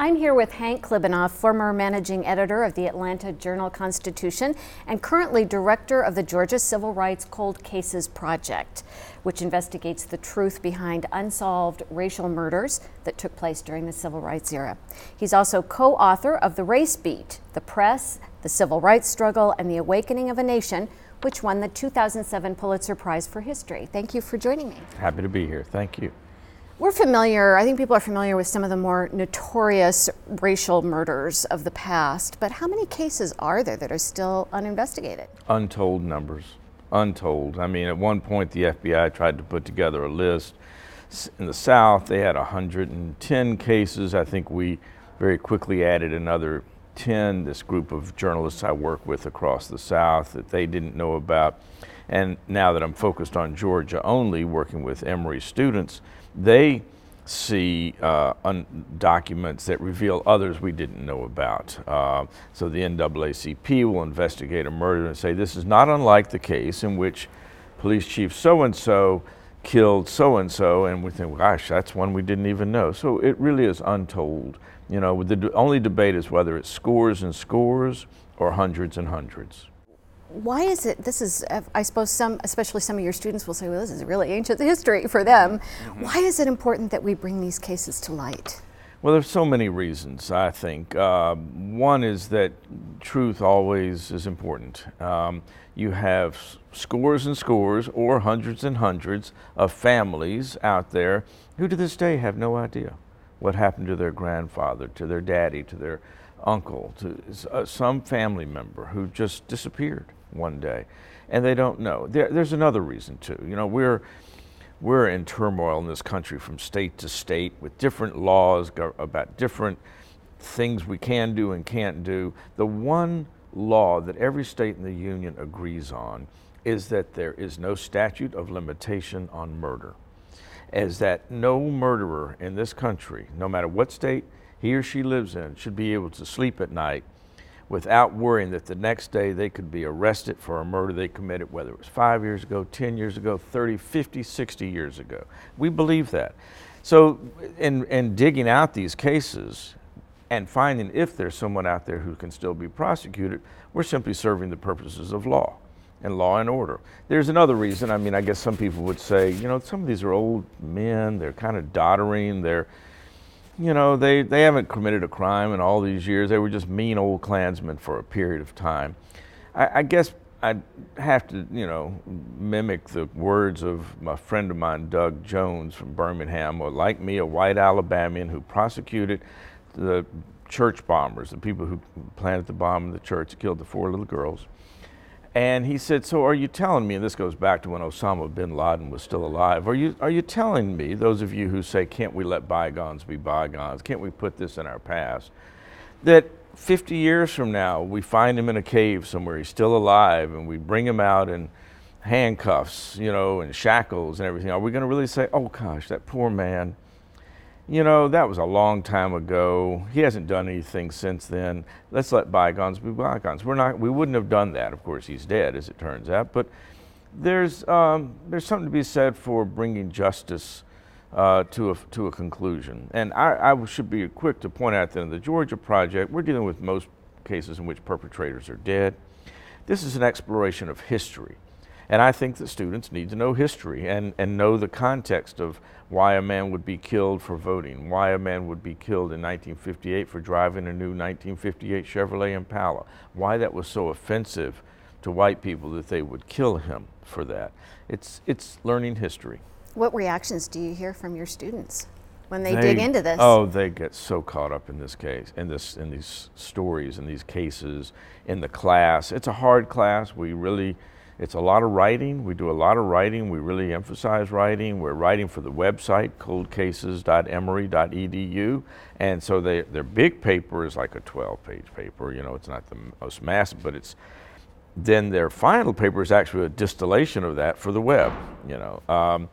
I'm here with Hank Klibanoff, former managing editor of the Atlanta Journal Constitution and currently director of the Georgia Civil Rights Cold Cases Project, which investigates the truth behind unsolved racial murders that took place during the civil rights era. He's also co author of The Race Beat The Press, the Civil Rights Struggle, and the Awakening of a Nation, which won the 2007 Pulitzer Prize for History. Thank you for joining me. Happy to be here. Thank you. We're familiar, I think people are familiar with some of the more notorious racial murders of the past, but how many cases are there that are still uninvestigated? Untold numbers. Untold. I mean, at one point, the FBI tried to put together a list. In the South, they had 110 cases. I think we very quickly added another 10. This group of journalists I work with across the South that they didn't know about. And now that I'm focused on Georgia only, working with Emory students, they see uh, documents that reveal others we didn't know about. Uh, so the NAACP will investigate a murder and say this is not unlike the case in which police chief so and so killed so and so, and we think, gosh, that's one we didn't even know. So it really is untold. You know, the only debate is whether it's scores and scores or hundreds and hundreds why is it this is i suppose some especially some of your students will say well this is really ancient history for them. Mm-hmm. why is it important that we bring these cases to light? Well there's so many reasons i think. Uh, one is that truth always is important. Um, you have scores and scores or hundreds and hundreds of families out there who to this day have no idea what happened to their grandfather to their daddy to their uncle to uh, some family member who just disappeared one day, and they don't know. There, there's another reason too. You know, we're we're in turmoil in this country from state to state with different laws about different things we can do and can't do. The one law that every state in the union agrees on is that there is no statute of limitation on murder. As that no murderer in this country, no matter what state he or she lives in, should be able to sleep at night without worrying that the next day they could be arrested for a murder they committed, whether it was five years ago, 10 years ago, 30, 50, 60 years ago. We believe that. So, in, in digging out these cases and finding if there's someone out there who can still be prosecuted, we're simply serving the purposes of law and law and order. There's another reason. I mean, I guess some people would say, you know, some of these are old men, they're kind of doddering, they're you know, they, they haven't committed a crime in all these years. They were just mean old Klansmen for a period of time. I, I guess I'd have to, you know, mimic the words of my friend of mine, Doug Jones from Birmingham, or like me, a white Alabamian who prosecuted the church bombers, the people who planted the bomb in the church, killed the four little girls. And he said, So are you telling me, and this goes back to when Osama bin Laden was still alive, are you, are you telling me, those of you who say, Can't we let bygones be bygones? Can't we put this in our past? That 50 years from now, we find him in a cave somewhere, he's still alive, and we bring him out in handcuffs, you know, and shackles and everything. Are we going to really say, Oh gosh, that poor man? You know, that was a long time ago. He hasn't done anything since then. Let's let bygones be bygones. We're not, we wouldn't have done that. Of course, he's dead, as it turns out. But there's, um, there's something to be said for bringing justice uh, to, a, to a conclusion. And I, I should be quick to point out that in the Georgia Project, we're dealing with most cases in which perpetrators are dead. This is an exploration of history. And I think that students need to know history and, and know the context of why a man would be killed for voting, why a man would be killed in 1958 for driving a new 1958 Chevrolet Impala, why that was so offensive to white people that they would kill him for that. It's, it's learning history. What reactions do you hear from your students when they, they dig into this? Oh, they get so caught up in this case, in this, in these stories, in these cases, in the class. It's a hard class. We really it's a lot of writing. We do a lot of writing. We really emphasize writing. We're writing for the website, coldcases.emory.edu. And so they, their big paper is like a 12 page paper. You know, it's not the most massive, but it's then their final paper is actually a distillation of that for the web, you know. Um,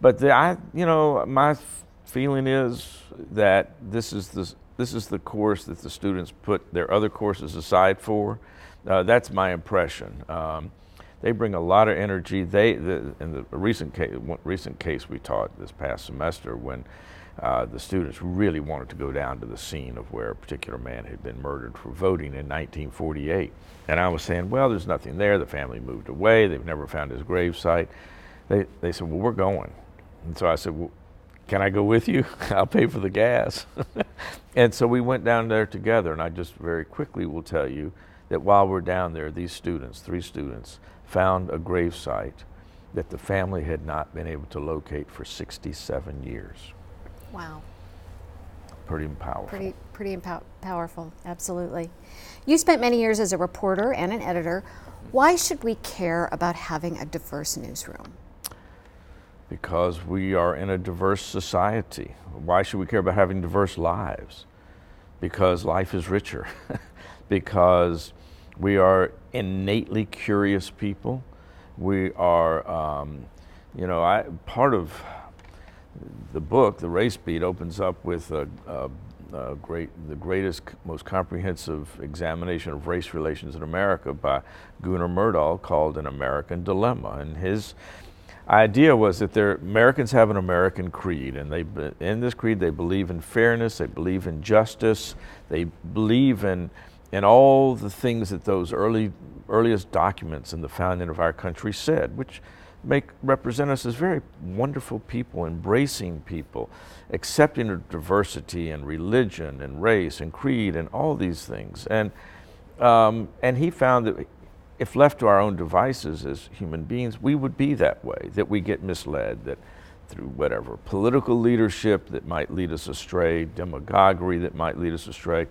but the, I, you know, my feeling is that this is the, this is the course that the students put their other courses aside for. Uh, that's my impression. Um, They bring a lot of energy. They, the, in the recent case, recent case we taught this past semester, when uh, the students really wanted to go down to the scene of where a particular man had been murdered for voting in 1948. And I was saying, well, there's nothing there. The family moved away. They've never found his gravesite. They, they said, well, we're going. And so I said, well, can I go with you? I'll pay for the gas. and so we went down there together. And I just very quickly will tell you that while we're down there, these students, three students, found a gravesite that the family had not been able to locate for 67 years. Wow. Pretty powerful. Pretty, pretty empow- powerful, absolutely. You spent many years as a reporter and an editor. Why should we care about having a diverse newsroom? Because we are in a diverse society. Why should we care about having diverse lives? Because life is richer. because we are innately curious people. We are, um, you know, I, part of the book, The Race Beat, opens up with a, a, a great, the greatest, most comprehensive examination of race relations in America by Gunnar Myrdal called An American Dilemma. And his idea was that Americans have an American creed, and they, in this creed they believe in fairness, they believe in justice, they believe in, in all the things that those early, earliest documents in the founding of our country said, which make represent us as very wonderful people, embracing people, accepting of diversity and religion and race and creed and all these things. And um, and he found that if left to our own devices as human beings, we would be that way. That we get misled. That through whatever political leadership that might lead us astray, demagoguery that might lead us astray,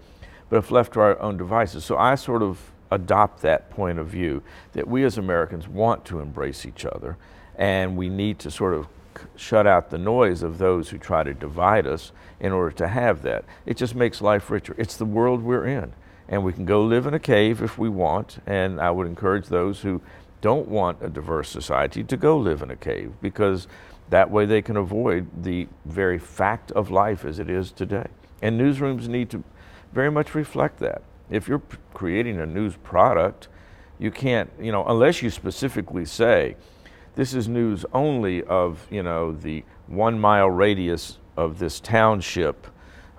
but if left to our own devices. So I sort of adopt that point of view that we as Americans want to embrace each other and we need to sort of shut out the noise of those who try to divide us in order to have that. It just makes life richer. It's the world we're in. And we can go live in a cave if we want. And I would encourage those who don't want a diverse society to go live in a cave because that way they can avoid the very fact of life as it is today. And newsrooms need to very much reflect that if you're creating a news product, you can't, you know, unless you specifically say, this is news only of, you know, the one mile radius of this township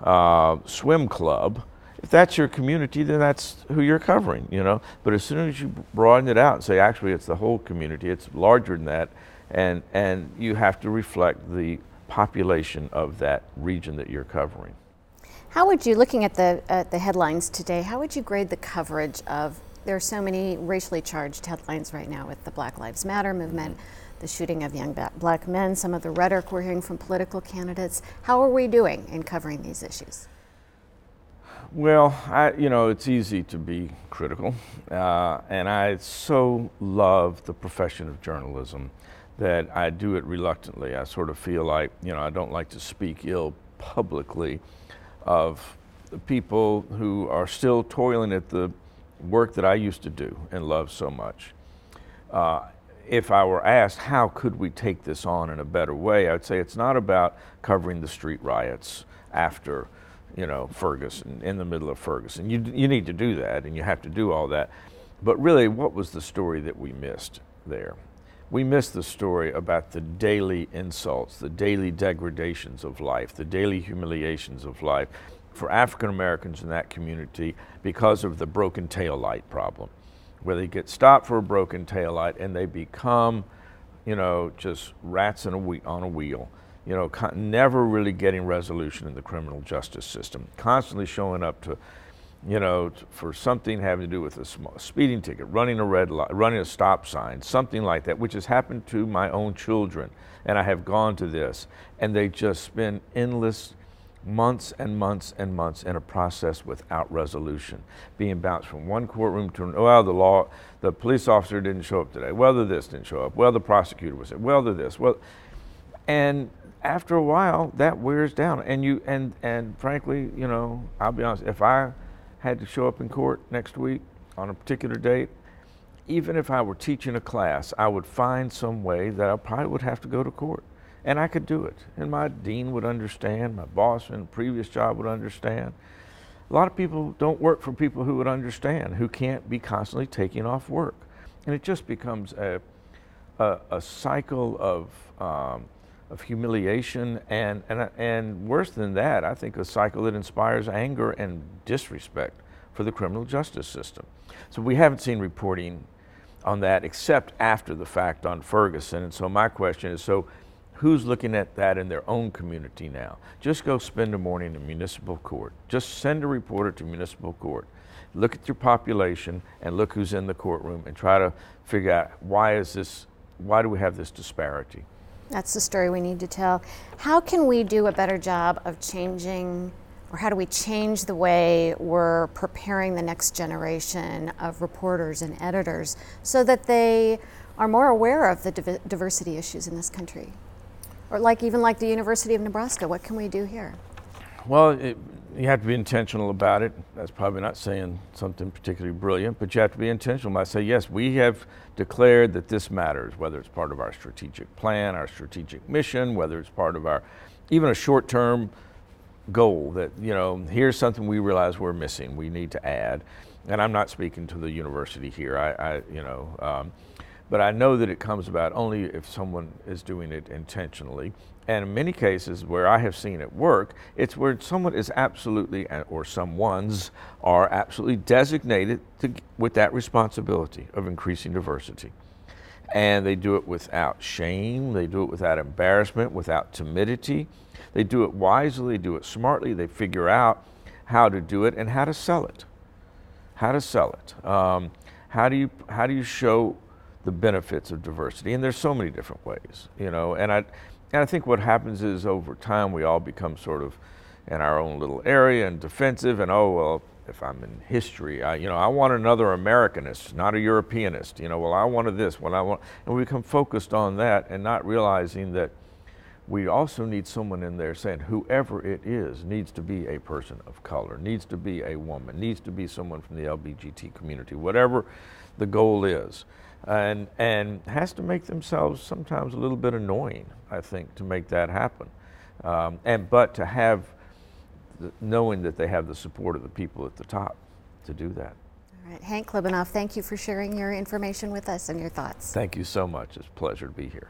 uh, swim club. If that's your community, then that's who you're covering, you know. But as soon as you broaden it out and say, actually, it's the whole community, it's larger than that, and, and you have to reflect the population of that region that you're covering. How would you, looking at the, at the headlines today, how would you grade the coverage of, there are so many racially charged headlines right now with the Black Lives Matter movement, the shooting of young black men, some of the rhetoric we're hearing from political candidates. How are we doing in covering these issues? Well, I, you know, it's easy to be critical, uh, and I so love the profession of journalism that I do it reluctantly. I sort of feel like, you know, I don't like to speak ill publicly of the people who are still toiling at the work that I used to do and love so much. Uh, if I were asked how could we take this on in a better way, I'd say it's not about covering the street riots after, you know, Ferguson, in the middle of Ferguson. You, you need to do that and you have to do all that. But really, what was the story that we missed there? We miss the story about the daily insults, the daily degradations of life, the daily humiliations of life for African Americans in that community because of the broken tail light problem, where they get stopped for a broken tail light and they become, you know, just rats a on a wheel. You know, never really getting resolution in the criminal justice system, constantly showing up to you know, for something having to do with a speeding ticket, running a red light, running a stop sign, something like that, which has happened to my own children. And I have gone to this, and they just spend endless months and months and months in a process without resolution, being bounced from one courtroom to another. Well, the law, the police officer didn't show up today. Well, the this didn't show up. Well, the prosecutor was. Well, the this. Well, and after a while, that wears down. And you, and and frankly, you know, I'll be honest. If I had to show up in court next week on a particular date, even if I were teaching a class, I would find some way that I probably would have to go to court. And I could do it. And my dean would understand, my boss in a previous job would understand. A lot of people don't work for people who would understand, who can't be constantly taking off work. And it just becomes a, a, a cycle of, um, of humiliation and, and, and worse than that, I think a cycle that inspires anger and disrespect for the criminal justice system. So we haven't seen reporting on that except after the fact on Ferguson. And so my question is so who's looking at that in their own community now? Just go spend a morning in municipal court. Just send a reporter to municipal court. Look at your population and look who's in the courtroom and try to figure out why is this why do we have this disparity? That's the story we need to tell. How can we do a better job of changing, or how do we change the way we're preparing the next generation of reporters and editors so that they are more aware of the div- diversity issues in this country? Or like even like the University of Nebraska, what can we do here? Well, it, you have to be intentional about it. That's probably not saying something particularly brilliant, but you have to be intentional. I say, yes, we have declared that this matters, whether it's part of our strategic plan, our strategic mission, whether it's part of our even a short term goal that, you know, here's something we realize we're missing, we need to add. And I'm not speaking to the university here. I, I you know, um, but I know that it comes about only if someone is doing it intentionally. And in many cases where I have seen it work, it's where someone is absolutely, or someone's, are absolutely designated to, with that responsibility of increasing diversity. And they do it without shame, they do it without embarrassment, without timidity. They do it wisely, they do it smartly, they figure out how to do it and how to sell it. How to sell it. Um, how, do you, how do you show the benefits of diversity? And there's so many different ways, you know. And I, and I think what happens is over time we all become sort of in our own little area and defensive and oh well if I'm in history I you know I want another Americanist not a Europeanist you know well I wanted this what I want and we become focused on that and not realizing that we also need someone in there saying whoever it is needs to be a person of color needs to be a woman needs to be someone from the LBGT community whatever the goal is and and has to make themselves sometimes a little bit annoying. I think to make that happen, um, and but to have the, knowing that they have the support of the people at the top to do that. All right, Hank Klibanoff, thank you for sharing your information with us and your thoughts. Thank you so much. It's a pleasure to be here.